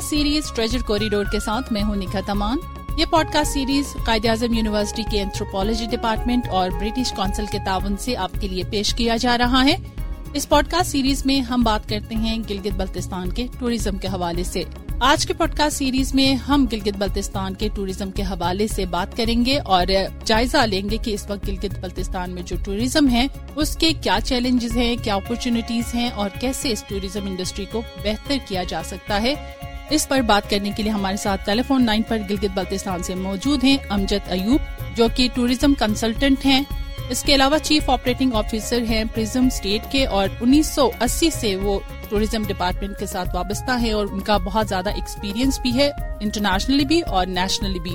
Cost series treasure corridor کے ساتھ میں ہوں نکھا تمان. یہ پوڈ کاسٹ سیریز قائد اعظم یونیورسٹی کے اینتھروپالوجی ڈپارٹمنٹ اور برٹش کونسل کے تعاون سے آپ کے لیے پیش کیا جا رہا ہے. اس پوڈ کاسٹ سیریز میں ہم بات کرتے ہیں گلگت بلتستان کے ٹوریزم کے حوالے سے. آج کے پوڈ کاسٹ سیریز میں ہم گلگت بلتستان کے ٹوریزم کے حوالے سے بات کریں گے اور جائزہ لیں گے کہ اس وقت گلگت بلتستان میں جو ٹوریزم ہے، اس کے کیا چیلنجز ہیں، کیا اپرچونیٹیز ہیں اور کیسے اس ٹوریزم انڈسٹری کو بہتر کیا جا سکتا ہے. اس پر بات کرنے کے لیے ہمارے ساتھ ٹیلی فون لائن پر گلگت بلتستان سے موجود ہیں امجد ایوب، جو کہ ٹوریزم کنسلٹنٹ ہیں۔ اس کے علاوہ چیف آپریٹنگ آفیسر ہیں پرزم اسٹیٹ کے اور انیس سو اسی سے وہ ٹوریزم ڈپارٹمنٹ کے ساتھ وابستہ ہے اور ان کا بہت زیادہ ایکسپیرینس بھی ہے انٹرنیشنلی بھی اور نیشنلی بھی۔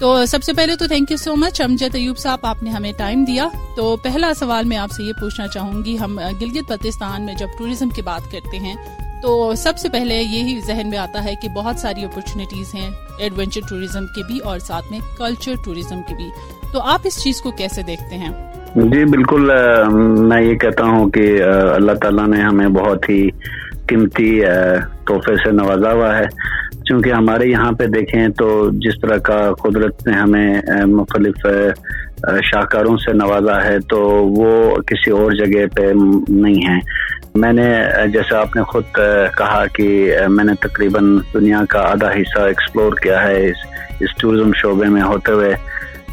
تو سب سے پہلے تو thank you so much Amjad Ayub Sahib, آپ نے ہمیں ٹائم دیا۔ تو پہلا سوال میں آپ سے یہ پوچھنا چاہوں گی، ہم گلگت بلتستان میں جب ٹوریزم کی بات کرتے ہیں تو سب سے پہلے یہی ذہن میں آتا ہے کہ بہت ساری اپرچونیٹیز ہیں ایڈونچر ٹوریزم کے بھی اور ساتھ میں کلچر ٹوریزم کے بھی۔ تو آپ اس چیز کو کیسے دیکھتے ہیں؟ جی بالکل میں یہ کہتا ہوں کہ اللہ تعالیٰ نے ہمیں بہت ہی قیمتی تحفے سے نوازا ہوا ہے۔ چونکہ ہمارے یہاں پہ دیکھیں تو جس طرح کا قدرت نے ہمیں مختلف شاہکاروں سے نوازا ہے تو وہ کسی اور جگہ پہ نہیں ہے میں نے جیسے آپ نے خود کہا کہ میں نے تقریباً دنیا کا آدھا حصہ ایکسپلور کیا ہے اس ٹورزم شعبے میں ہوتے ہوئے۔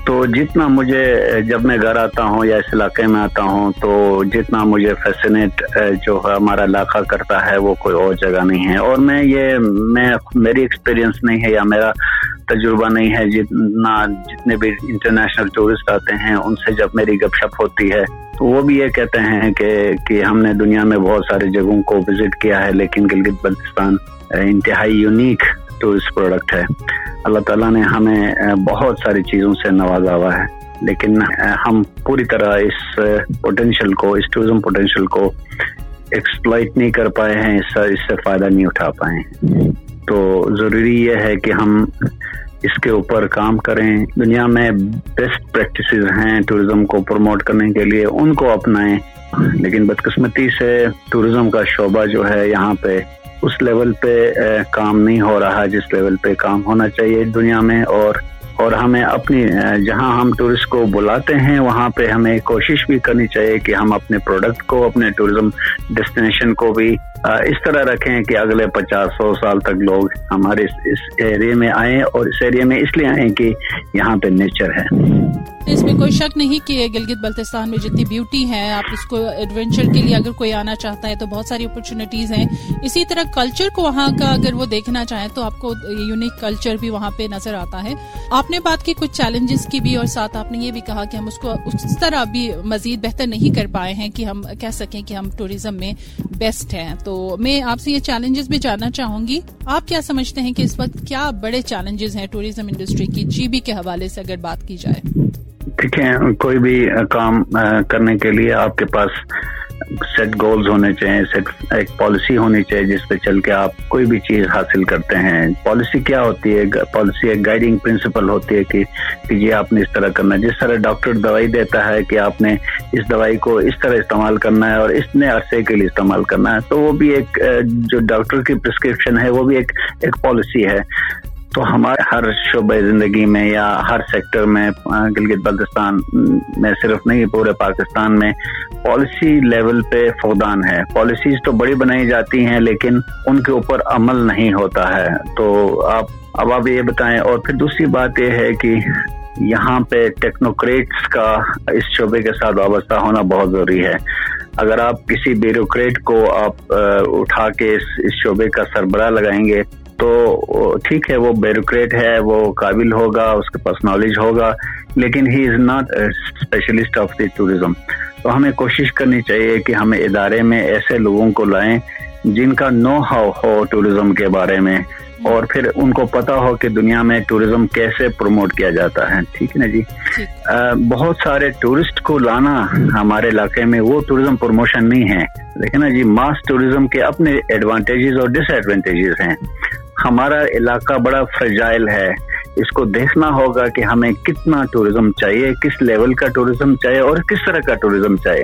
تو جتنا مجھے جب میں گھر آتا ہوں یا اس علاقے میں آتا ہوں، تو جتنا مجھے فیسنیٹ جو ہمارا علاقہ کرتا ہے، وہ کوئی اور جگہ نہیں ہے۔ اور میں یہ، میں، میری ایکسپیرینس نہیں ہے یا میرا تجربہ نہیں ہے جتنا جتنے بھی انٹرنیشنل ٹورسٹ آتے ہیں، ان سے جب میری گپ شپ ہوتی ہے، تو وہ بھی یہ کہتے ہیں کہ کہ ہم نے دنیا میں بہت سارے جگہوں کو وزٹ کیا ہے، لیکن گلگت بلتستان انتہائی یونیک ٹورسٹ پروڈکٹ ہے۔ اللہ تعالیٰ نے ہمیں بہت ساری چیزوں سے نوازا ہوا ہے۔ لیکن ہم پوری طرح اس پوٹینشیل کو، اس ٹورزم پوٹینشیل کو ایکسپلائٹ نہیں کر پائے ہیں اس سے فائدہ نہیں اٹھا پائے ہیں۔ تو ضروری یہ ہے کہ ہم اس کے اوپر کام کریں۔ دنیا میں بیسٹ پریکٹسز ہیں ٹوریزم کو پروموٹ کرنے کے لیے، ان کو اپنائیں۔ لیکن بدقسمتی سے ٹوریزم کا شعبہ جو ہے یہاں پہ، اس لیول پہ کام نہیں ہو رہا جس لیول پہ کام ہونا چاہیے دنیا میں۔ اور اور ہمیں اپنی جہاں ہم ٹورسٹ کو بلاتے ہیں، وہاں پہ ہمیں کوشش بھی کرنی چاہیے کہ ہم اپنے پروڈکٹ کو، اپنے ٹورزم ڈیسٹینیشن کو بھی اس طرح رکھیں کہ اگلے پچاس، سو سال تک لوگ ہمارے اس ایریے میں آئیں اور اس ایریے میں اس لیے آئیں کہ یہاں پہ نیچر ہے۔ اس میں کوئی شک نہیں کہ گلگت بلتستان میں جتنی بیوٹی ہے آپ اس کو ایڈونچر کے لیے اگر کوئی آنا چاہتا ہے تو بہت ساری اپرچونیٹیز ہیں۔ اسی طرح کلچر کو وہاں کا اگر وہ دیکھنا چاہیں تو آپ کو یونیک کلچر بھی وہاں پہ نظر آتا ہے۔ آپ نے بات کی کچھ چیلنجز کی بھی اور ساتھ آپ نے یہ بھی کہا کہ ہم اس کو اس طرح بھی مزید بہتر نہیں کر پائے ہیں کہ ہم کہہ سکیں کہ ہم ٹوریزم میں بیسٹ ہیں۔ تو تو میں آپ سے یہ چیلنجز بھی جاننا چاہوں گی۔ آپ کیا سمجھتے ہیں کہ اس وقت کیا بڑے چیلنجز ہیں ٹوریزم انڈسٹری کی؟ جی بی کے حوالے سے اگر بات کی جائے۔ دیکھیں، کوئی بھی کام کرنے کے لیے آپ کے پاس سیٹ گولز ہونے چاہیے سیٹ ایک پالیسی ہونی چاہیے جس پہ چل کے آپ کوئی بھی چیز حاصل کرتے ہیں۔ پالیسی کیا ہوتی ہے؟ پالیسی ایک گائیڈنگ پرنسپل ہوتی ہے کہ یہ آپ نے اس طرح کرنا ہے۔ جس طرح ڈاکٹر دوائی دیتا ہے کہ آپ نے اس دوائی کو اس طرح استعمال کرنا ہے اور اس نے عرصے کے لیے استعمال کرنا ہے، تو وہ بھی ایک، جو ڈاکٹر کی پرسکرپشن ہے، وہ بھی ایک ایک پالیسی ہے۔ تو ہمارے ہر شعبۂ زندگی میں یا ہر سیکٹر میں گلگت بلتستان میں صرف نہیں، پورے پاکستان میں پالیسی لیول پہ فودان ہے۔ پالیسیز تو بڑی بنائی جاتی ہیں لیکن ان کے اوپر عمل نہیں ہوتا ہے۔ تو آپ اب آپ یہ بتائیں، اور پھر دوسری بات یہ ہے کہ یہاں پہ ٹیکنوکریٹس کا اس شعبے کے ساتھ وابستہ ہونا بہت ضروری ہے۔ اگر آپ کسی بیوروکریٹ کو آپ اٹھا کے اس شعبے کا سربراہ لگائیں گے تو ٹھیک ہے وہ بیروکریٹ ہے وہ قابل ہوگا اس کے پاس نالج ہوگا لیکن he is not specialist of the tourism تو ہمیں کوشش کرنی چاہیے کہ ہمیں ادارے میں ایسے لوگوں کو لائیں جن کا نو ہاؤ ہو ٹوریزم کے بارے میں اور پھر ان کو پتا ہو کہ دنیا میں ٹوریزم کیسے پروموٹ کیا جاتا ہے۔ ٹھیک ہے نا جی؟ بہت سارے ٹورسٹ کو لانا ہمارے علاقے میں وہ ٹوریزم پروموشن نہیں ہے۔ لیکن نا جی ماس ٹوریزم کے اپنے ایڈوانٹیجز اور ڈس ایڈوانٹیجز ہیں۔ ہمارا علاقہ بڑا فرجائل ہے۔ اس کو دیکھنا ہوگا کہ ہمیں کتنا ٹوریزم چاہیے، کس لیول کا ٹوریزم چاہیے اور کس طرح کا ٹوریزم چاہیے۔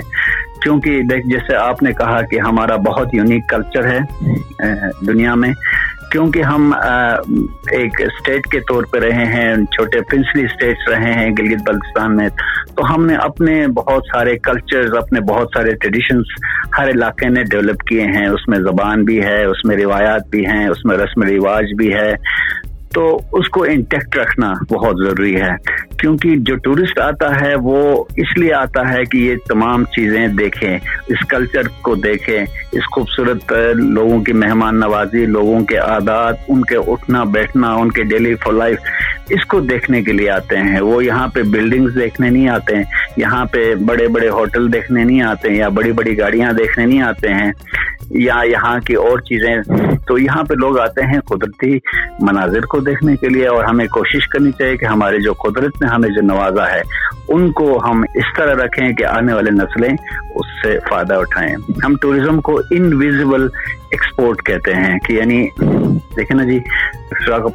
کیونکہ دیکھ، جیسے آپ نے کہا کہ ہمارا بہت یونیک کلچر ہے دنیا میں۔ کیونکہ ہم ایک اسٹیٹ کے طور پہ رہے ہیں، چھوٹے پرنسلی اسٹیٹس رہے ہیں گلگت بلتستان میں، تو ہم نے اپنے بہت سارے کلچرز اپنے بہت سارے ٹریڈیشنس ہر علاقے نے ڈیولپ کیے ہیں۔ اس میں زبان بھی ہے، اس میں روایات بھی ہیں، اس میں رسم رواج بھی ہے۔ تو اس کو انٹیکٹ رکھنا بہت ضروری ہے۔ کیونکہ جو ٹورسٹ آتا ہے، وہ اس لیے آتا ہے کہ یہ تمام چیزیں دیکھیں، اس کلچر کو دیکھیں، اس خوبصورت لوگوں کی مہمان نوازی، لوگوں کے عادات، ان کے اٹھنا، بیٹھنا، ان کے ڈیلی فور لائف اس کو دیکھنے کے لیے آتے ہیں۔ وہ یہاں پہ بلڈنگز دیکھنے نہیں آتے ہیں، یہاں پہ بڑے بڑے ہوٹل دیکھنے نہیں آتے ہیں یا بڑی بڑی گاڑیاں دیکھنے نہیں آتے ہیں۔ یا یہاں کی اور چیزیں۔ تو یہاں پہ لوگ آتے ہیں قدرتی مناظر کو دیکھنے کے لیے اور ہمیں کوشش کرنی چاہیے کہ ہمارے جو قدرت نے ہمیں جو نوازا ہے، ان کو ہم اس طرح رکھیں کہ آنے والے نسلیں اس سے فائدہ اٹھائیں۔ ہم ٹوریزم کو انویزیبل ایکسپورٹ کہتے ہیں کہ یعنی دیکھیں نا جی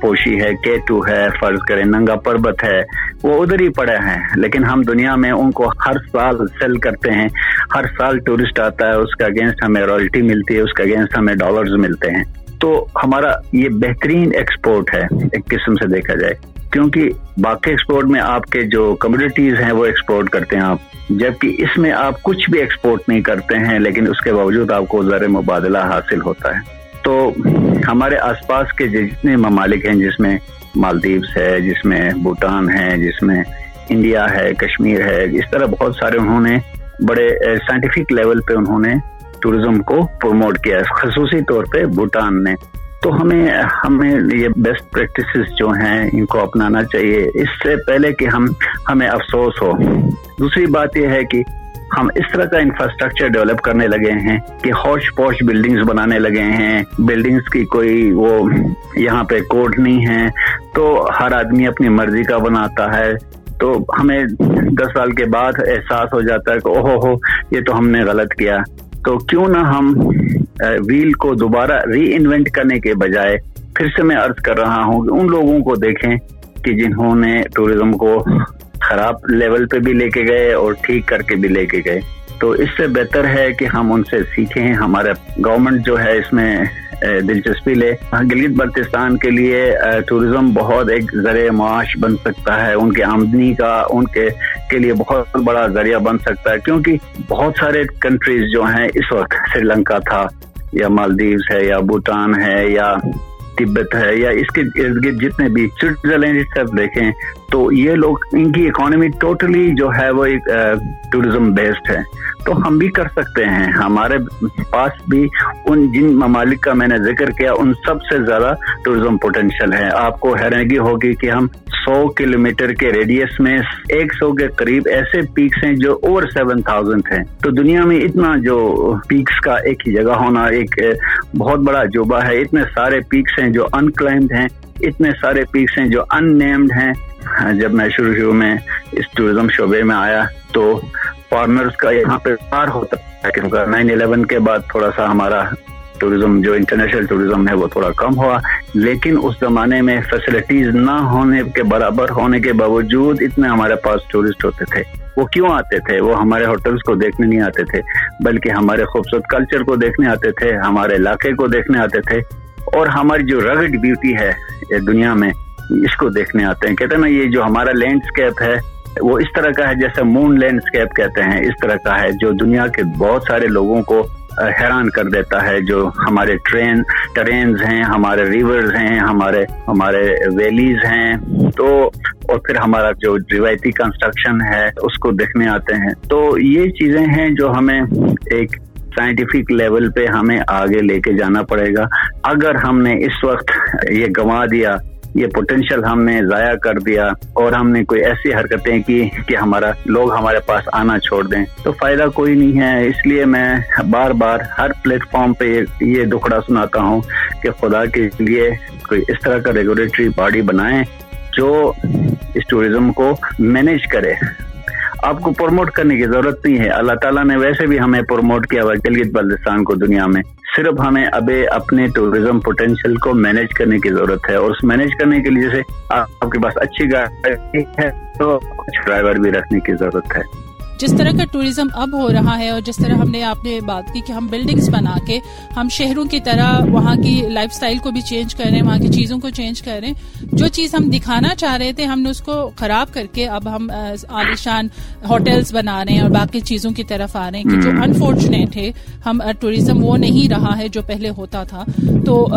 پوشی ہے کے ٹو ہے، فرض کریں، ننگا پربت ہے، وہ ادھر ہی پڑے ہیں۔ لیکن ہم دنیا میں ان کو ہر سال سیل کرتے ہیں، ہر سال ٹورسٹ آتا ہے، اس کا اگینسٹ ہمیں رائلٹی ملتی ہے، اس کا اگینسٹ ہمیں ڈالرز ملتے ہیں۔ تو ہمارا یہ بہترین ایکسپورٹ ہے، ایک قسم سے دیکھا جائے۔ کیونکہ باقی ایکسپورٹ میں آپ کے جو کمیونٹیز ہیں وہ ایکسپورٹ کرتے ہیں آپ۔ جبکہ اس میں آپ کچھ بھی ایکسپورٹ نہیں کرتے ہیں، لیکن اس کے باوجود آپ کو زر مبادلہ حاصل ہوتا ہے۔ تو ہمارے آس پاس کے جتنے ممالک ہیں، جس میں مالدیوس ہے، جس میں بھوٹان ہے، جس میں انڈیا ہے، کشمیر ہے، اس طرح بہت سارے انہوں نے بڑے سائنٹیفک لیول پہ انہوں نے ٹوریزم کو پروموٹ کیا ہے۔ خصوصی طور پہ بھوٹان نے۔ تو ہمیں ہمیں یہ بیسٹ پریکٹسز جو ہیں ان کو اپنانا چاہیے۔ اس سے پہلے کہ ہم ہمیں افسوس ہو۔ دوسری بات یہ ہے کہ ہم اس طرح کا انفراسٹرکچر ڈیولپ کرنے لگے ہیں کہ ہوش پوش بلڈنگز بنانے لگے ہیں۔ بلڈنگز کی کوئی وہ یہاں پہ کوڈ نہیں ہے۔ تو ہر آدمی اپنی مرضی کا بناتا ہے۔ تو ہمیں دس سال کے بعد احساس ہو جاتا ہے کہ اوہو ہو، یہ تو ہم نے غلط کیا۔ تو کیوں نہ ہم ویل کو دوبارہ ری انوینٹ کرنے کے بجائے پھر سے میں عرض کر رہا ہوں کہ ان لوگوں کو دیکھیں کہ جنہوں نے ٹوریزم کو خراب لیول پہ بھی لے کے گئے اور ٹھیک کر کے بھی لے کے گئے۔ تو اس سے بہتر ہے کہ ہم ان سے سیکھیں، ہمارا گورنمنٹ جو ہے اس میں دلچسپی لے۔ گلگت بلتستان کے لیے ٹوریزم بہت ایک ذریعہ معاش بن سکتا ہے۔ ان کی آمدنی کا، ان کے کے لیے بہت بڑا ذریعہ بن سکتا ہے۔ کیونکہ بہت سارے کنٹریز جو ہیں، اس وقت سری لنکا تھا، یا مالدیوز ہے، یا بھوٹان ہے، یا تبت ہے، یا اس کے ارد گرد جتنے بھی، سوئٹزرلینڈ سب دیکھیں تو یہ لوگ، ان کی اکانومی ٹوٹلی جو ہے وہ ایک ٹوریزم بیسڈ ہے۔ تو ہم بھی کر سکتے ہیں۔ ہمارے پاس بھی ان جن ممالک کا میں نے ذکر کیا، ان سب سے زیادہ ٹوریزم پوٹینشیل ہے۔ آپ کو حیرانگی ہوگی کہ ہم سو کلو میٹر کے ریڈیس میں ایک سو کے قریب ایسے پیکس ہیں جو اوور سیون تھاؤزینڈ ہیں۔ تو دنیا میں اتنا جو پیکس کا ایک ہی جگہ ہونا ایک بہت بڑا عجوبہ ہے۔ اتنے سارے پیکس ہیں جو انکلائمڈ ہیں۔ اتنے سارے پیکس ہیں جو ان نیمڈ ہیں۔ ہاں، جب میں شروع شروع میں اس ٹوریزم شعبے میں آیا تو فارمرز کا یہاں پہ پار ہوتا ہے کیونکہ نائن الیون کے بعد تھوڑا سا ہمارا ٹوریزم جو انٹرنیشنل ٹوریزم ہے، وہ تھوڑا کم ہوا۔ لیکن اس زمانے میں فیسلٹیز نہ ہونے کے برابر، ہونے کے باوجود اتنے ہمارے پاس ٹورسٹ ہوتے تھے۔ وہ کیوں آتے تھے؟ وہ ہمارے ہوٹلس کو دیکھنے نہیں آتے تھے، بلکہ ہمارے خوبصورت کلچر کو دیکھنے آتے تھے، ہمارے علاقے کو دیکھنے آتے تھے۔ اور ہماری جو رگڈ بیوٹی ہے دنیا میں اس کو دیکھنے آتے ہیں۔ کہتے ہیں نا، یہ جو ہمارا لینڈسکیپ ہے، وہ اس طرح کا ہے جیسے مون لینڈسکیپ کہتے ہیں۔ اس طرح کا ہے جو دنیا کے بہت سارے لوگوں کو حیران کر دیتا ہے۔ جو ہمارے ٹرین ٹرینز ہیں، ہمارے ریورز ہیں، ہمارے ہمارے ویلیز ہیں۔ تو، اور پھر ہمارا جو روایتی کنسٹرکشن ہے، اس کو دیکھنے آتے ہیں۔ تو یہ چیزیں ہیں جو ہمیں ایک سائنٹیفک لیول پہ ہمیں آگے لے کے جانا پڑے گا۔ اگر ہم نے اس وقت یہ گنوا دیا یہ پوٹینشیل ہم نے ضائع کر دیا اور ہم نے کوئی ایسی حرکتیں کی کہ ہمارا لوگ ہمارے پاس آنا چھوڑ دیں۔ تو فائدہ کوئی نہیں ہے۔ اس لیے میں بار بار ہر پلیٹ فارم پہ یہ دکھڑا سناتا ہوں کہ خدا کے لیے کوئی اس طرح کا ریگولیٹری باڈی بنائیں جو اس ٹوریزم کو مینیج کرے۔ آپ کو پروموٹ کرنے کی ضرورت نہیں ہے۔ اللہ تعالیٰ نے ویسے بھی ہمیں پروموٹ کیا ہوا گلگت بلتستان کو دنیا میں۔ صرف ہمیں اب اپنے ٹوریزم پوٹینشیل کو مینج کرنے کی ضرورت ہے اور اس مینج کرنے کے لیے جیسے آپ کے پاس اچھی گاڑی ہے تو ڈرائیور بھی رکھنے کی ضرورت ہے۔ جس طرح کا ٹوریزم اب ہو رہا ہے اور جس طرح ہم نے آپ نے بات کی کہ ہم بلڈنگس بنا کے ہم شہروں کی طرح وہاں کی لائف اسٹائل کو بھی چینج کر رہے ہیں وہاں کی چیزوں کو چینج کر رہے ہیں۔ جو چیز ہم دکھانا چاہ رہے تھے ہم نے اس کو خراب کر کے اب ہم عالیشان ہوٹلس بنا رہے ہیں اور باقی چیزوں کی طرف آ رہے ہیں کہ جو انفارچونیٹ ہے ہم ٹوریزم وہ نہیں رہا ہے جو پہلے ہوتا تھا۔ تو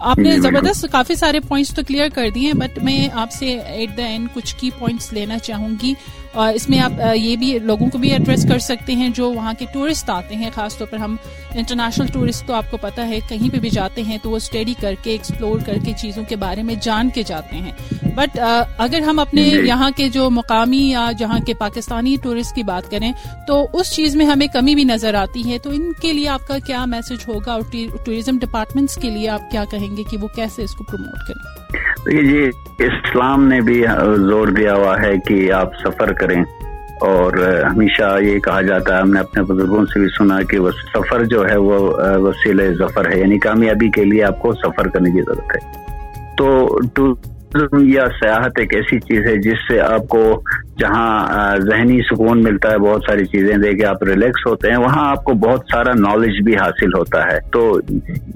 آپ نے زبردست کافی سارے پوائنٹس تو کلیئر کر دیے بٹ میں آپ سے ایٹ دا اینڈ کچھ کی پوائنٹس لینا چاہوں گی۔ اور اس میں آپ یہ بھی لوگوں کو بھی ایڈریس کر سکتے ہیں جو وہاں کے ٹورسٹ آتے ہیں خاص طور پر ہم انٹرنیشنل ٹورسٹ تو آپ کو پتہ ہے کہیں پہ بھی جاتے ہیں تو وہ اسٹڈی کر کے ایکسپلور کر کے چیزوں کے بارے میں جان کے جاتے ہیں۔ بٹ اگر ہم اپنے یہاں کے جو مقامی یا جہاں کے پاکستانی ٹورسٹ کی بات کریں تو اس چیز میں ہمیں کمی بھی نظر آتی ہے۔ تو ان کے لیے آپ کا کیا میسج ہوگا اور ٹوریزم ڈپارٹمنٹس کے لیے آپ کیا کہیں گے کہ وہ کیسے اس کو پروموٹ کریں؟ جی اسلام نے بھی زور دیا ہوا ہے کہ آپ سفر کریں۔ اور ہمیشہ یہ کہا جاتا ہے، ہم نے اپنے بزرگوں سے بھی سنا کہ وہ سفر جو ہے وہ وسیلہ ظفر ہے یعنی کامیابی کے لیے آپ کو سفر کرنے کی ضرورت ہے۔ تو یا سیاحت ایک ایسی چیز ہے جس سے آپ کو جہاں ذہنی سکون ملتا ہے، بہت ساری چیزیں دے کے آپ ریلیکس ہوتے ہیں، وہاں آپ کو بہت سارا نالج بھی حاصل ہوتا ہے۔ تو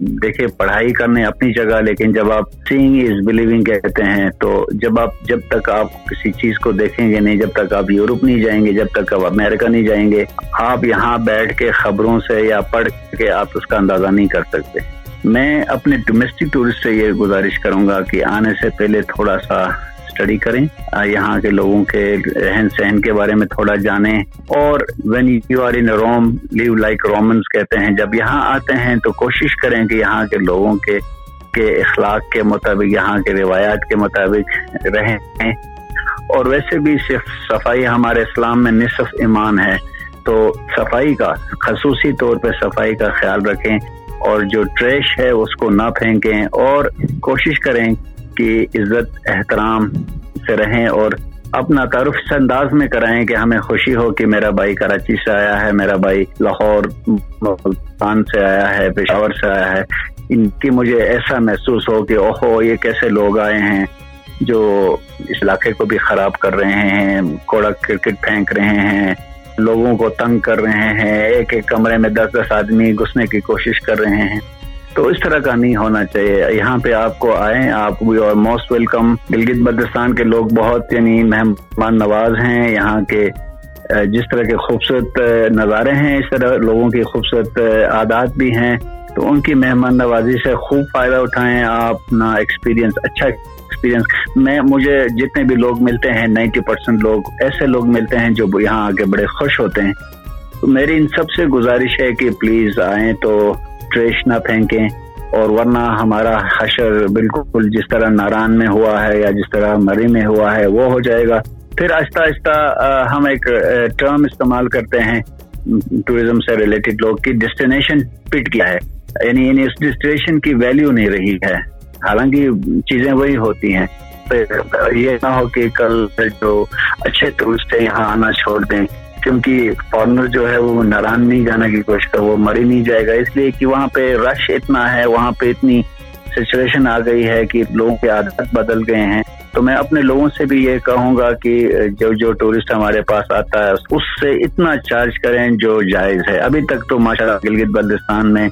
دیکھیں پڑھائی کرنے اپنی جگہ، لیکن جب آپ سینگ از بلیونگ کہتے ہیں، تو جب آپ، جب تک آپ کسی چیز کو دیکھیں گے نہیں، جب تک آپ یورپ نہیں جائیں گے، جب تک آپ امیرکا نہیں جائیں گے، آپ یہاں بیٹھ کے خبروں سے یا پڑھ کے آپ اس کا اندازہ نہیں کر سکتے۔ میں اپنے ڈومیسٹک ٹورسٹ سے یہ گزارش کروں گا کہ آنے سے پہلے تھوڑا سا اسٹڈی کریں یہاں کے لوگوں کے رہن سہن کے بارے میں تھوڑا جانیں۔ اور when you are in Rome live like Romans کہتے ہیں، جب یہاں آتے ہیں تو کوشش کریں کہ یہاں کے لوگوں کے کے اخلاق کے مطابق، یہاں کے روایات کے مطابق رہیں۔ اور ویسے بھی صرف صفائی ہمارے اسلام میں نصف ایمان ہے، تو صفائی کا، خصوصی طور پہ صفائی کا خیال رکھیں۔ اور جو ٹریش ہے اس کو نہ پھینکیں اور کوشش کریں کہ عزت، احترام سے رہیں اور اپنا تعارف اس انداز میں کرائیں کہ ہمیں خوشی ہو کہ میرا بھائی کراچی سے آیا ہے، میرا بھائی لاہور ملتان سے آیا ہے، پشاور سے آیا ہے۔ ان کی مجھے ایسا محسوس ہو کہ اوہو، یہ کیسے لوگ آئے ہیں جو اس علاقے کو بھی خراب کر رہے ہیں، کوڑا کرکٹ پھینک رہے ہیں۔ لوگوں کو تنگ کر رہے ہیں، ایک ایک کمرے میں دس دس آدمی گھسنے کی کوشش کر رہے ہیں۔ تو اس طرح کا نہیں ہونا چاہیے۔ یہاں پہ آپ کو آئیں، آپ اور موسٹ ویلکم گلگت بلتستان کے لوگ بہت یعنی مہمان نواز ہیں۔ یہاں کے جس طرح کے خوبصورت نظارے ہیں، اس طرح لوگوں کی خوبصورت عادات بھی ہیں۔ تو ان کی مہمان نوازی سے خوب فائدہ اٹھائیں، آپ اپنا ایکسپیرینس اچھا ایکسپیرینس میں مجھے جتنے بھی لوگ ملتے ہیں نائنٹی پرسینٹ لوگ ایسے لوگ ملتے ہیں جو یہاں آ کے بڑے خوش ہوتے ہیں۔ تو میری ان سب سے گزارش ہے کہ پلیز آئیں تو ٹریش نہ پھینکیں۔ اور ورنہ ہمارا حشر بالکل جس طرح ناران میں ہوا ہے یا جس طرح مری میں ہوا ہے، وہ ہو جائے گا۔ پھر آہستہ آہستہ ہم ایک ٹرم استعمال کرتے ہیں، ٹوریزم سے ریلیٹڈ لوگ کی ڈیسٹینیشن پٹ کیا ہے۔ یعنی یعنی اس ڈیسٹینیشن کی ویلیو نہیں رہی ہے۔ حالانکہ چیزیں وہی ہوتی ہیں۔ یہ نہ ہو کہ کل جو اچھے ٹورسٹ ہیں یہاں آنا چھوڑ دیں۔ کیونکہ فارنر جو ہے وہ ناران نہیں جانے کی کوشش کر، وہ مری نہیں جائے گا۔ اس لیے کہ وہاں پہ رش اتنا ہے، وہاں پہ اتنی سچویشن آ گئی ہے کہ لوگوں کے عادت بدل گئے ہیں۔ تو میں اپنے لوگوں سے بھی یہ کہوں گا کہ جو جو ٹورسٹ ہمارے پاس آتا ہے، اس سے اتنا چارج کریں جو جائز ہے۔ ابھی تک تو ماشاء اللہ گلگت بلتستان میں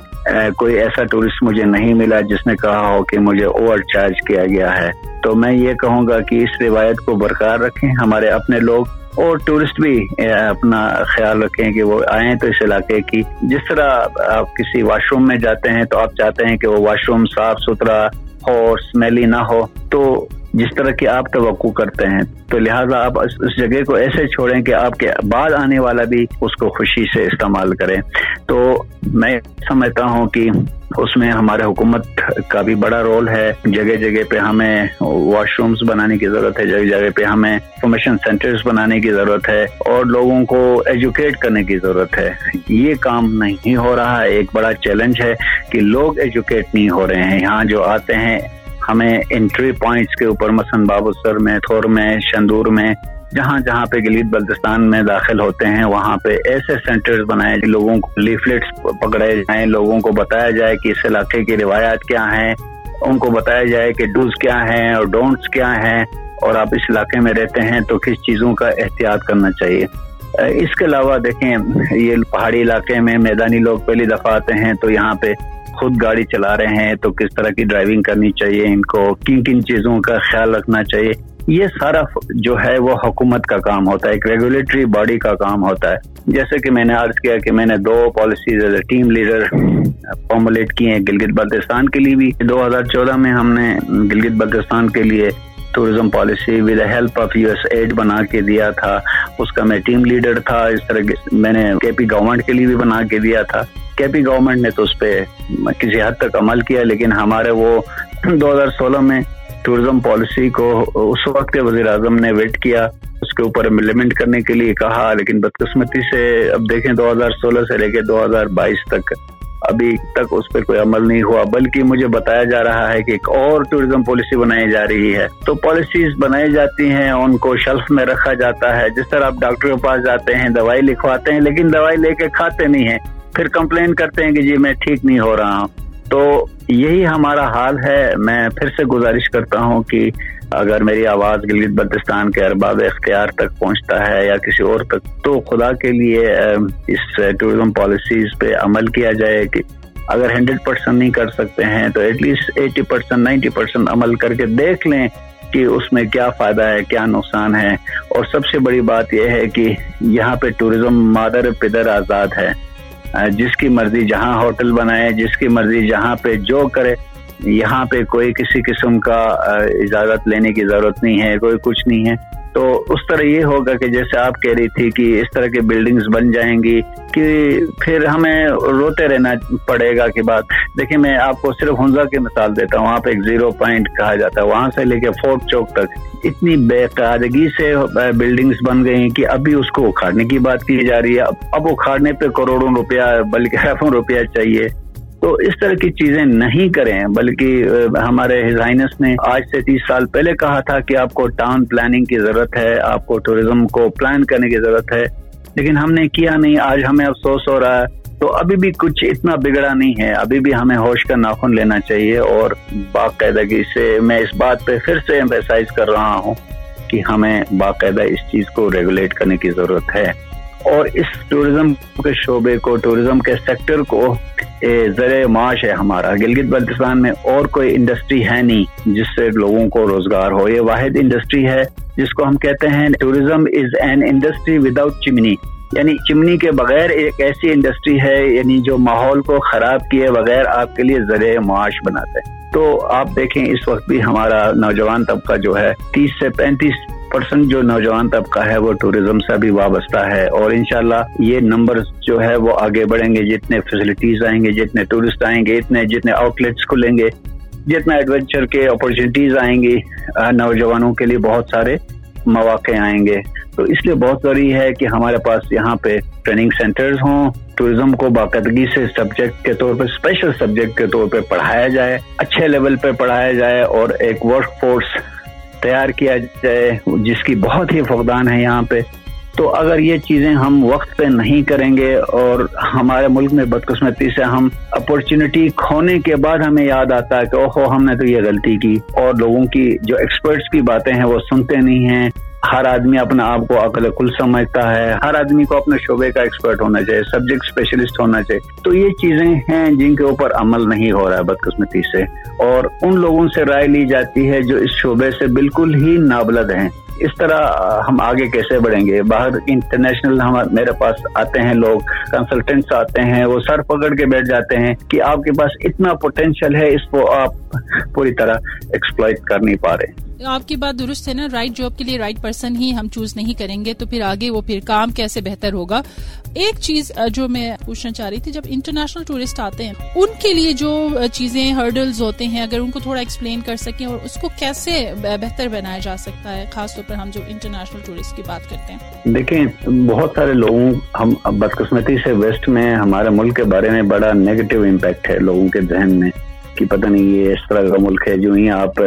کوئی ایسا ٹورسٹ مجھے نہیں ملا جس نے کہا ہو کہ مجھے اوور چارج کیا گیا ہے۔ تو میں یہ کہوں گا کہ اس روایت کو برقرار رکھیں، ہمارے اپنے لوگ اور ٹورسٹ بھی اپنا خیال رکھیں کہ وہ آئیں تو اس علاقے کی۔ جس طرح آپ کسی واش روم میں جاتے ہیں تو آپ چاہتے ہیں کہ وہ واش روم صاف ستھرا ہو اسمیلی نہ ہو۔ تو جس طرح کی آپ توقع کرتے ہیں، تو لہٰذا آپ اس جگہ کو ایسے چھوڑیں کہ آپ کے بعد آنے والا بھی اس کو خوشی سے استعمال کرے۔ تو میں سمجھتا ہوں کہ اس میں ہمارے حکومت کا بھی بڑا رول ہے۔ جگہ جگہ پہ ہمیں واش رومز بنانے کی ضرورت ہے، جگہ جگہ پہ ہمیں انفارمیشن سینٹرز بنانے کی ضرورت ہے اور لوگوں کو ایجوکیٹ کرنے کی ضرورت ہے۔ یہ کام نہیں ہو رہا ہے ایک بڑا چیلنج ہے کہ لوگ ایجوکیٹ نہیں ہو رہے ہیں۔ یہاں جو آتے ہیں ہمیں انٹری پوائنٹس کے اوپر مثلاً بابو سر میں، تھور میں، شندور میں، جہاں جہاں پہ گلیت بلتستان میں داخل ہوتے ہیں، وہاں پہ ایسے سینٹرز بنائے لوگوں کو لیفلیٹس پکڑے جائیں، لوگوں کو بتایا جائے کہ اس علاقے کی روایات کیا ہیں، ان کو بتایا جائے کہ ڈوز کیا ہیں اور ڈونٹس کیا ہیں، اور آپ اس علاقے میں رہتے ہیں تو کس چیزوں کا احتیاط کرنا چاہیے۔ اس کے علاوہ دیکھیں، یہ پہاڑی علاقے میں میدانی لوگ پہلی دفعہ آتے ہیں تو یہاں پہ خود گاڑی چلا رہے ہیں، تو کس طرح کی ڈرائیونگ کرنی چاہیے ان کو؟ کن کن چیزوں کا خیال رکھنا چاہیے؟ یہ سارا جو ہے وہ حکومت کا کام ہوتا ہے، ایک ریگولیٹری باڈی کا کام ہوتا ہے۔ جیسے کہ میں نے عرض کیا کہ میں نے دو policies as a team leader formulate کی ہیں گلگت بلتستان کے لیے بھی۔ دو ہزار چودہ میں ہم نے گلگت بلتستان کے لیے tourism policy with help of U S AID بنا کے دیا تھا۔ اس کا میں ٹیم لیڈر تھا۔ اس طرح میں نے کے پی گورنمنٹ کے لیے بھی بنا کے دیا تھا۔ کے پی گورنمنٹ نے تو اس پہ کسی حد تک عمل کیا، لیکن ہمارے وہ دو ہزار سولہ میں ٹوریزم پالیسی کو اس وقت کے وزیر اعظم نے ویٹ کیا۔ اس کے اوپر امپلیمنٹ کرنے کے لیے کہا، لیکن بدقسمتی سے اب دیکھیں دو ہزار سولہ سے لے کے دو ہزار بائیس تک ابھی تک اس پہ کوئی عمل نہیں ہوا، بلکہ مجھے بتایا جا رہا ہے کہ ایک اور ٹوریزم پالیسی بنائی جا رہی ہے۔ تو پالیسیز بنائی جاتی ہیں، ان کو شلف میں رکھا جاتا ہے۔ جس طرح آپ ڈاکٹر کے پاس جاتے ہیں، دوائی لکھواتے ہیں، لیکن دوائی لے کے کھاتے نہیں ہیں۔ پھر کمپلین کرتے ہیں کہ جی میں ٹھیک نہیں ہو رہا ہوں۔ تو یہی ہمارا حال ہے۔ میں پھر سے گزارش کرتا ہوں کہ اگر میری آواز گلگت بلتستان کے ارباب اختیار تک پہنچتا ہے یا کسی اور تک، تو خدا کے لیے اس ٹوریزم پالیسیز پہ عمل کیا جائے کہ اگر ہنڈریڈ پرسینٹ نہیں کر سکتے ہیں، تو at least eighty percent ninety percent عمل کر کے دیکھ لیں کہ اس میں کیا فائدہ ہے، کیا نقصان ہے۔ اور سب سے بڑی بات یہ ہے کہ یہاں پہ ٹوریزم مادر پدر آزاد ہے۔ جس کی مرضی جہاں ہوٹل بنائے، جس کی مرضی جہاں پہ جو کرے یہاں پہ کوئی کسی قسم کا اجازت لینے کی ضرورت نہیں ہے، کوئی کچھ نہیں ہے۔ تو اس طرح یہ ہوگا کہ جیسے آپ کہہ رہی تھی کہ اس طرح کی بلڈنگز بن جائیں گی کہ پھر ہمیں روتے رہنا پڑے گا کہ بات۔ دیکھیں، میں آپ کو صرف ہنزا کی مثال دیتا ہوں۔ وہاں پہ ایک زیرو پوائنٹ کہا جاتا ہے۔ وہاں سے لے کے فورٹ چوک تک اتنی بے قاعدگی سے بلڈنگز بن گئی کہ ابھی اس کو اکھاڑنے کی بات کی جا رہی ہے۔ اب اکھاڑنے پہ کروڑوں روپیہ، بلکہ لاکھوں روپیہ چاہیے۔ تو اس طرح کی چیزیں نہیں کریں، بلکہ ہمارے ہزائنس نے آج سے تیس سال پہلے کہا تھا کہ آپ کو ٹاؤن پلاننگ کی ضرورت ہے، آپ کو ٹوریزم کو پلان کرنے کی ضرورت ہے، لیکن ہم نے کیا نہیں، آج ہمیں افسوس ہو رہا ہے۔ تو ابھی بھی کچھ اتنا بگڑا نہیں ہے، ابھی بھی ہمیں ہوش کا ناخن لینا چاہیے اور باقاعدگی سے میں اس بات پہ پھر سے ایمپیسائز کر رہا ہوں کہ ہمیں باقاعدہ اس چیز کو ریگولیٹ کرنے کی ضرورت ہے۔ اور اس ٹوریزم کے شعبے کو، ٹوریزم کے سیکٹر کو ذریعہ معاش ہے ہمارا۔ گلگت بلتستان میں اور کوئی انڈسٹری ہے نہیں جس سے لوگوں کو روزگار ہو۔ یہ واحد انڈسٹری ہے جس کو ہم کہتے ہیں tourism is an industry without chimney یعنی چمنی کے بغیر ایک ایسی انڈسٹری ہے یعنی جو ماحول کو خراب کیے بغیر آپ کے لیے ذریعہ معاش بناتے ہیں تو آپ دیکھیں، اس وقت بھی ہمارا نوجوان طبقہ جو ہے، تیس سے پینتیس پرسنٹ جو نوجوان طبقہ ہے وہ ٹوریزم سے بھی وابستہ ہے اور انشاءاللہ یہ نمبر جو ہے وہ آگے بڑھیں گے، جتنے فیسلٹیز آئیں گے، جتنے ٹورسٹ آئیں گے، اتنے جتنے آؤٹ لیٹس کھلیں گے، جتنا ایڈونچر کے اپرچونیٹیز آئیں گی نوجوانوں کے لیے بہت سارے مواقع آئیں گے۔ تو اس لیے بہت ضروری ہے کہ ہمارے پاس یہاں پہ ٹریننگ سینٹرز ہوں ٹوریزم کو باقاعدگی سے سبجیکٹ کے طور پہ اسپیشل سبجیکٹ کے طور پہ پڑھایا جائے، اچھے لیول پہ پڑھایا جائے اور ایک ورک فورس تیار کیا جائے، جس کی بہت ہی فقدان ہے یہاں پہ۔ تو اگر یہ چیزیں ہم وقت پہ نہیں کریں گے اور ہمارے ملک میں بدقسمتی سے ہم اپرچونٹی کھونے کے بعد ہمیں یاد آتا ہے کہ اوہو ہم نے تو یہ غلطی کی اور لوگوں کی جو ایکسپرٹس کی باتیں ہیں وہ سنتے نہیں ہیں۔ ہر آدمی اپنا آپ کو عقل کل سمجھتا ہے، ہر آدمی کو اپنے شعبے کا ایکسپرٹ ہونا چاہیے سبجیکٹ اسپیشلسٹ ہونا چاہیے۔ تو یہ چیزیں ہیں جن کے اوپر عمل نہیں ہو رہا ہے بدقسمتی سے۔ اور ان لوگوں سے رائے لی جاتی ہے جو اس شعبے سے بالکل ہی نابلد ہیں۔ اس طرح ہم آگے کیسے بڑھیں گے؟ باہر انٹرنیشنل ہم میرے پاس آتے ہیں، لوگ کنسلٹینٹس آتے ہیں، وہ سر پکڑ کے بیٹھ جاتے ہیں کہ آپ کے پاس اتنا پوٹینشیل ہے، اس کو آپ پوری طرح ایکسپلائٹ کر نہیں پا رہے۔ آپ کی بات درست ہے نا رائٹ جاب کے لیے رائٹ پرسن ہی ہم چوز نہیں کریں گے، تو پھر آگے وہ پھر کام کیسے بہتر ہوگا؟ ایک چیز جو میں پوچھنا چاہ رہی تھی، جب انٹرنیشنل ٹورسٹ آتے ہیں، ان کے لیے جو چیزیں ہرڈلز ہوتے ہیں، اگر ان کو تھوڑا ایکسپلین کر سکیں، اور اس کو کیسے بہتر بنایا جا سکتا ہے، خاص طور پر ہم جو انٹرنیشنل ٹورسٹ کی بات کرتے ہیں؟ دیکھیں، بہت سارے لوگوں، ہم بدقسمتی سے ویسٹ میں، ہمارے ملک کے بارے میں بڑا نیگیٹو امپیکٹ ہے لوگوں کے ذہن میں، کہ پتہ نہیں یہ اس طرح کا ملک ہے، جو ہی آپ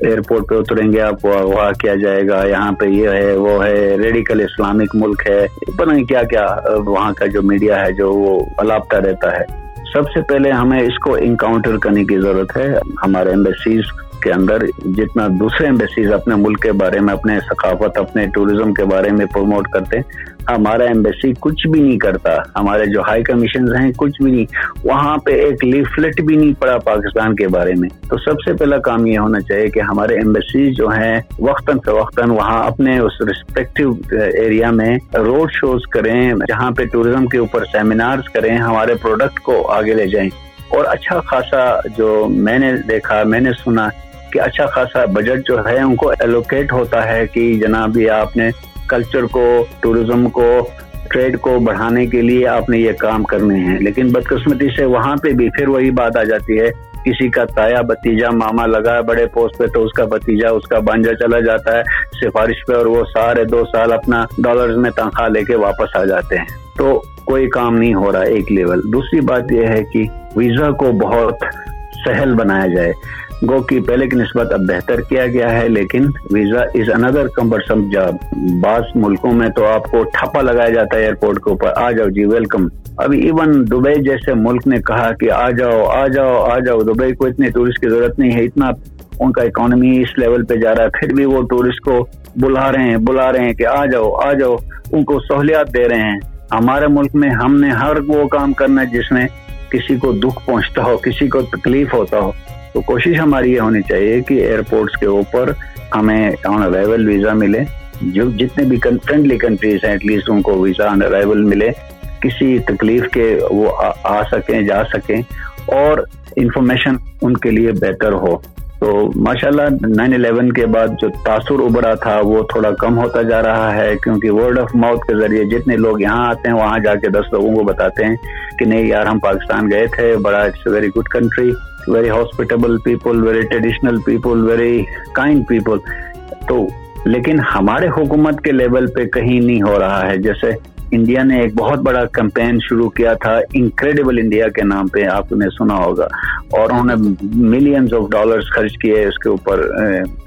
ایئرپورٹ پہ اتریں گے، آپ کو اغوا کیا جائے گا۔ یہاں پہ یہ ہے، وہ ہے ریڈیکل اسلامک ملک ہے۔ پتہ نہیں کیا کیا وہاں کا جو میڈیا ہے، جو وہ الاپتا رہتا ہے۔ سب سے پہلے ہمیں اس کو انکاؤنٹر کرنے کی ضرورت ہے۔ ہمارے امبیسیز کے اندر جتنا دوسرے ایمبیسیز اپنے ملک کے بارے میں، اپنے ثقافت، اپنے ٹوریزم کے بارے میں پروموٹ کرتے ہیں ہمارا ایمبیسی کچھ بھی نہیں کرتا۔ ہمارے جو ہائی کمیشن ہیں، کچھ بھی نہیں۔ وہاں پہ ایک لیفلٹ بھی نہیں پڑا پاکستان کے بارے میں۔ تو سب سے پہلا کام یہ ہونا چاہیے کہ ہمارے ایمبیسی جو ہیں، وقتاً فوقتاً وہاں اپنے اس ریسپیکٹو ایریا میں روڈ شوز کریں، جہاں پہ ٹوریزم کے اوپر سیمینارز کریں، ہمارے پروڈکٹ کو آگے لے جائیں۔ اور اچھا خاصا جو میں نے دیکھا، میں نے سنا کہ اچھا خاصا بجٹ جو ہے ان کو ایلوکیٹ ہوتا ہے کہ جناب یہ آپ نے کلچر کو ٹوریزم کو ٹریڈ کو بڑھانے کے لیے آپ نے یہ کام کرنے ہیں۔ لیکن بدقسمتی سے وہاں پہ بھی پھر وہی بات آ جاتی ہے، کسی کا تایا بتیجا ماما لگا ہے بڑے پوسٹ پہ تو اس کا بتیجا، اس کا بانجا چلا جاتا ہے، سفارش پہ اور وہ سارے دو سال اپنا ڈالرز میں تنخواہ لے کے واپس آ جاتے ہیں۔ تو کوئی کام نہیں ہو رہا ایک لیول دوسری بات یہ ہے کہ ویزا کو بہت سہل بنایا جائے۔ گو کی پہلے کی نسبت اب بہتر کیا گیا ہے، لیکن ویزا از اندر کمبرسم جاب بعض ملکوں میں تو آپ کو ٹھپا لگایا جاتا ہے ایئرپورٹ کے اوپر، آ جاؤ جی ویلکم ابھی ایون دبئی جیسے ملک نے کہا کہ آ جاؤ آ جاؤ آ جاؤ، دبئی کو اتنے ٹورسٹ کی ضرورت نہیں ہے، اتنا ان کا اکانومی اس لیول پہ جا رہا ہے، پھر بھی وہ ٹورسٹ کو بلا رہے ہیں، بلا رہے ہیں کہ آ جاؤ آ جاؤ، ان کو سہولیات دے رہے ہیں۔ ہمارے ملک میں ہم نے ہر وہ کام کرنا ہے جس میں کسی کو دکھ پہنچتا ہو، کسی کو تکلیف ہوتا ہو۔ تو کوشش ہماری یہ ہونی چاہیے کہ ایئرپورٹس کے اوپر ہمیں آن ارائیول ویزا ملے۔ جو جتنے بھی فرینڈلی کنٹریز ہیں ایٹ لیسٹ ان کو ویزا آن ارائیول ملے۔ کسی تکلیف کے وہ آ سکیں، جا سکیں اور انفارمیشن ان کے لیے بہتر ہو۔ تو ماشاء اللہ نائن الیون کے بعد جو تاثر ابھرا تھا، وہ تھوڑا کم ہوتا جا رہا ہے کیونکہ ورڈ آف ماؤتھ کے ذریعے جتنے لوگ یہاں آتے ہیں، وہاں جا کے دس لوگوں کو بتاتے ہیں کہ نہیں یار، ہم پاکستان گئے تھے، بڑا it's very good country very hospitable people very traditional people very kind people تو لیکن ہمارے حکومت کے لیول پہ کہیں نہیں ہو رہا ہے۔ جیسے انڈیا نے ایک بہت بڑا کمپین شروع کیا تھا انکریڈیبل انڈیا کے نام پہ، آپ نے سنا ہوگا۔ اور انہوں نے ملینز آف ڈالرز خرچ کیے اس کے اوپر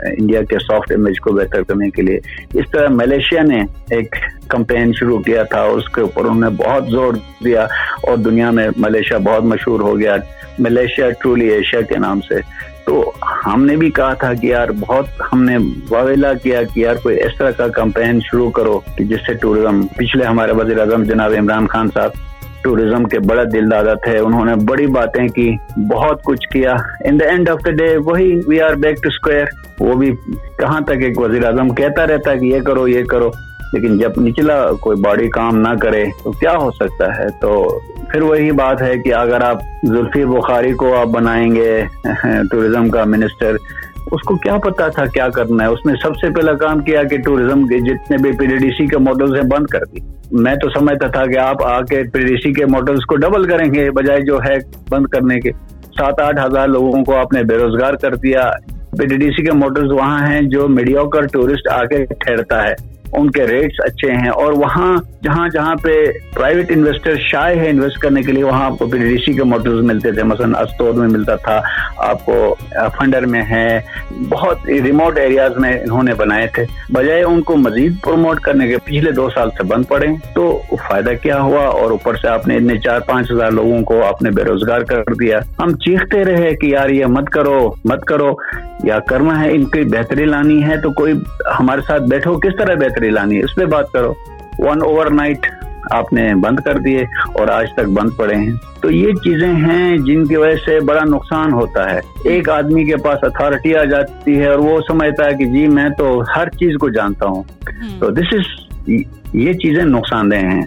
انڈیا کے سافٹ امیج کو بہتر کرنے کے لیے۔ اس طرح ملیشیا نے ایک کمپین شروع کیا تھا، اس کے اوپر انہوں نے بہت زور دیا۔ اور دنیا میں ملیشیا بہت مشہور ہو گیا۔ ملیشیا ٹرولی ایشیا کے نام سے۔ تو ہم نے بھی کہا تھا کہ یار بہت ہم نے واویلا کیا کہ یار کوئی اس طرح کا کمپین شروع کرو کہ جس سے ٹوریزم پچھلے ہمارے وزیر اعظم جناب عمران خان صاحب ٹوریزم کے بڑا دل دادا تھے، انہوں نے بڑی باتیں کی، بہت کچھ کیا۔ In the end of the day وہی we are back to square وہ بھی کہاں تک ایک وزیر اعظم کہتا رہتا ہے کہ یہ کرو یہ کرو، لیکن جب نچلا کوئی باڈی کام نہ کرے تو کیا ہو سکتا ہے؟ تو پھر وہی بات ہے کہ اگر آپ زلفی بخاری کو آپ بنائیں گے، ٹوریزم کا منسٹر، اس کو کیا پتا تھا کیا کرنا ہے؟ اس نے سب سے پہلا کام کیا کہ ٹوریزم کے جتنے بھی پی ڈی ڈی سی کے ماڈلز ہیں بند کر دی۔ میں تو سمجھتا تھا کہ آپ آ کے پی ڈی ڈی سی کے ماڈلز کو ڈبل کریں گے، بجائے جو ہے بند کرنے کے۔ سات آٹھ ہزار لوگوں کو آپ نے بے روزگار کر دیا۔ پی ڈی ڈی سی کے ماڈلز وہاں ہیں جو میڈیوکر ٹورسٹ آ کے ٹھہرتا ہے۔ ان کے ریٹس اچھے ہیں اور وہاں جہاں جہاں پہ پرائیویٹ انویسٹر شائع ہے انویسٹ کرنے کے لیے، وہاں آپ کو پی ڈی سی کے موٹرز ملتے تھے۔ مثلا استور میں ملتا تھا، آپ کو فنڈر میں ہے بہت ریموٹ ایریاز میں انہوں نے بنائے تھے۔ بجائے ان کو مزید پروموٹ کرنے کے، پچھلے دو سال سے بند پڑے۔ تو فائدہ کیا ہوا؟ اور اوپر سے آپ نے اتنے چار پانچ ہزار لوگوں کو آپ نے بے روزگار کر دیا۔ ہم چیختے رہے کہ یار یہ مت کرو مت کرو۔ یا کرنا ہے ان کی بہتری لانی ہے تو کوئی ہمارے ساتھ بیٹھو کس طرح بہتری لانی ہے؟ اس پہ بات کرو۔ ون اوور نائٹ آپ نے بند کر دیے اور آج تک بند پڑے ہیں۔ تو یہ چیزیں ہیں جن کی وجہ سے بڑا نقصان ہوتا ہے۔ ایک آدمی کے پاس اتھارٹی آ جاتی ہے اور وہ سمجھتا ہے کہ جی میں تو ہر چیز کو جانتا ہوں۔ تو دس از یہ چیزیں نقصان دہ ہیں۔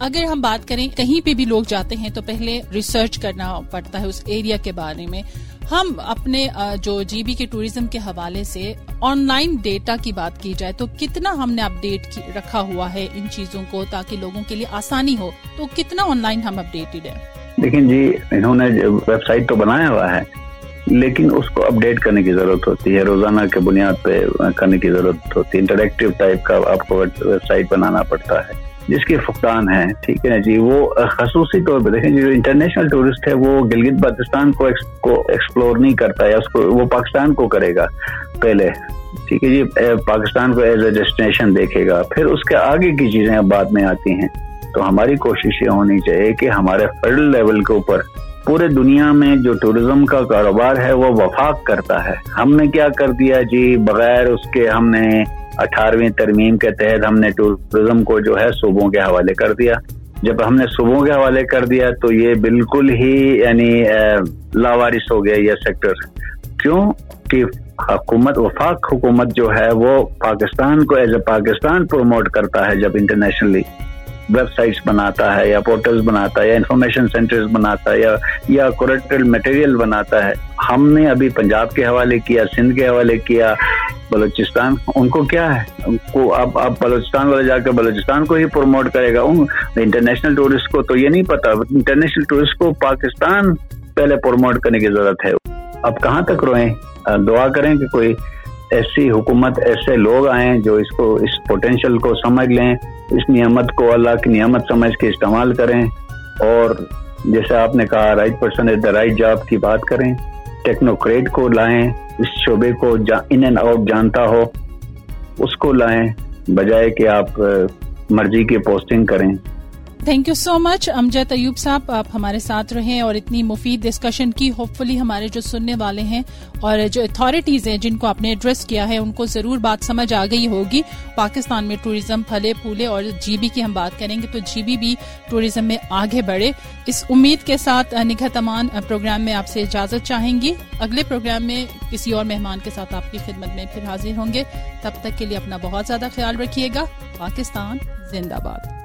اگر ہم بات کریں کہیں پہ بھی لوگ جاتے ہیں تو پہلے ریسرچ کرنا پڑتا ہے اس ایریا کے بارے میں۔ ہم اپنے جو جی بی کے ٹوریزم کے حوالے سے آن لائن ڈیٹا کی بات کی جائے تو کتنا ہم نے اپڈیٹ رکھا ہوا ہے ان چیزوں کو تاکہ لوگوں کے لیے آسانی ہو، تو کتنا آن لائن ہم اپڈیٹڈ ہیں؟ لیکن جی انہوں نے ویب سائٹ تو بنایا ہوا ہے، لیکن اس کو اپڈیٹ کرنے کی ضرورت ہوتی ہے، روزانہ کے بنیاد پہ کرنے کی ضرورت ہوتی ہے، انٹریکٹیو ٹائپ کا آپ کو ویب سائٹ بنانا پڑتا ہے۔ جس کی فقدان ہے ٹھیک ہے جی وہ خصوصی طور پہ دیکھیں، جو انٹرنیشنل ٹورسٹ ہے، وہ گلگت بلتستان کو ایکسپلور نہیں کرتا ہے اس کو وہ پاکستان کو کرے گا پہلے۔ ٹھیک ہے جی پاکستان کو ایز اے ڈیسٹینیشن دیکھے گا۔ پھر اس کے آگے کی چیزیں بعد میں آتی ہیں۔ تو ہماری کوشش یہ ہونی چاہیے کہ ہمارے فیڈرل لیول کے اوپر پورے دنیا میں جو ٹورزم کا کاروبار ہے، وہ وفاق کرتا ہے۔ ہم نے کیا کر دیا جی بغیر اس کے ہم نے اٹھارہویں ترمیم کے تحت ہم نے ٹورزم کو جو ہے صوبوں کے حوالے کر دیا۔ جب ہم نے صوبوں کے حوالے کر دیا تو یہ بالکل ہی یعنی لاوارث ہو گیا یہ سیکٹر۔ کیوں؟ کہ حکومت، وفاق حکومت جو ہے وہ پاکستان کو، ایز اے پاکستان پروموٹ کرتا ہے جب انٹرنیشنلی۔ ویب سائٹس بناتا ہے یا پورٹلز بناتا ہے یا انفارمیشن سینٹرز بناتا ہے یا یا کوریکٹل مٹیریل بناتا ہے، ہم نے ابھی پنجاب کے حوالے کیا، سندھ کے حوالے کیا، بلوچستان، ان کو کیا ہے؟ ان کو اب اب بلوچستان والے جا کے بلوچستان کو ہی پروموٹ کرے گا۔ ان انٹرنیشنل ٹورسٹ کو تو یہ نہیں پتا انٹرنیشنل ٹورسٹ کو پاکستان پہلے پروموٹ کرنے کی ضرورت ہے۔ اب کہاں تک روئیں؟ دعا کریں کہ کوئی ایسی حکومت، ایسے لوگ آئیں جو اس کو، اس پوٹینشیل کو سمجھ لیں۔ اس نعمت کو اللہ کی نعمت سمجھ کے استعمال کریں اور جیسے آپ نے کہا right person at the right job کی بات کریں ٹیکنوکریٹ کو لائیں، اس شعبے کو ان اینڈ آؤٹ جانتا ہو، اس کو لائیں بجائے کہ آپ مرضی کی پوسٹنگ کریں۔ Thank you so much Amjad Ayub صاحب آپ ہمارے ساتھ رہیں اور اتنی مفید ڈسکشن کی ہوپ فلی ہمارے جو سننے والے ہیں اور جو اتھارٹیز ہیں جن کو آپ نے ایڈریس کیا ہے، ان کو ضرور بات سمجھ آ گئی ہوگی۔ پاکستان میں ٹوریزم پھلے پھولے اور جی بی کی ہم بات کریں گے تو جی بی بھی ٹوریزم میں آگے بڑھے۔ اس امید کے ساتھ نگہ تمان پروگرام میں آپ سے اجازت چاہیں گی۔ اگلے پروگرام میں کسی اور مہمان کے ساتھ آپ کی خدمت میں پھر حاضر ہوں گے۔ تب تک کے لیے اپنا بہت زیادہ خیال رکھیے گا۔ پاکستان زندہ باد۔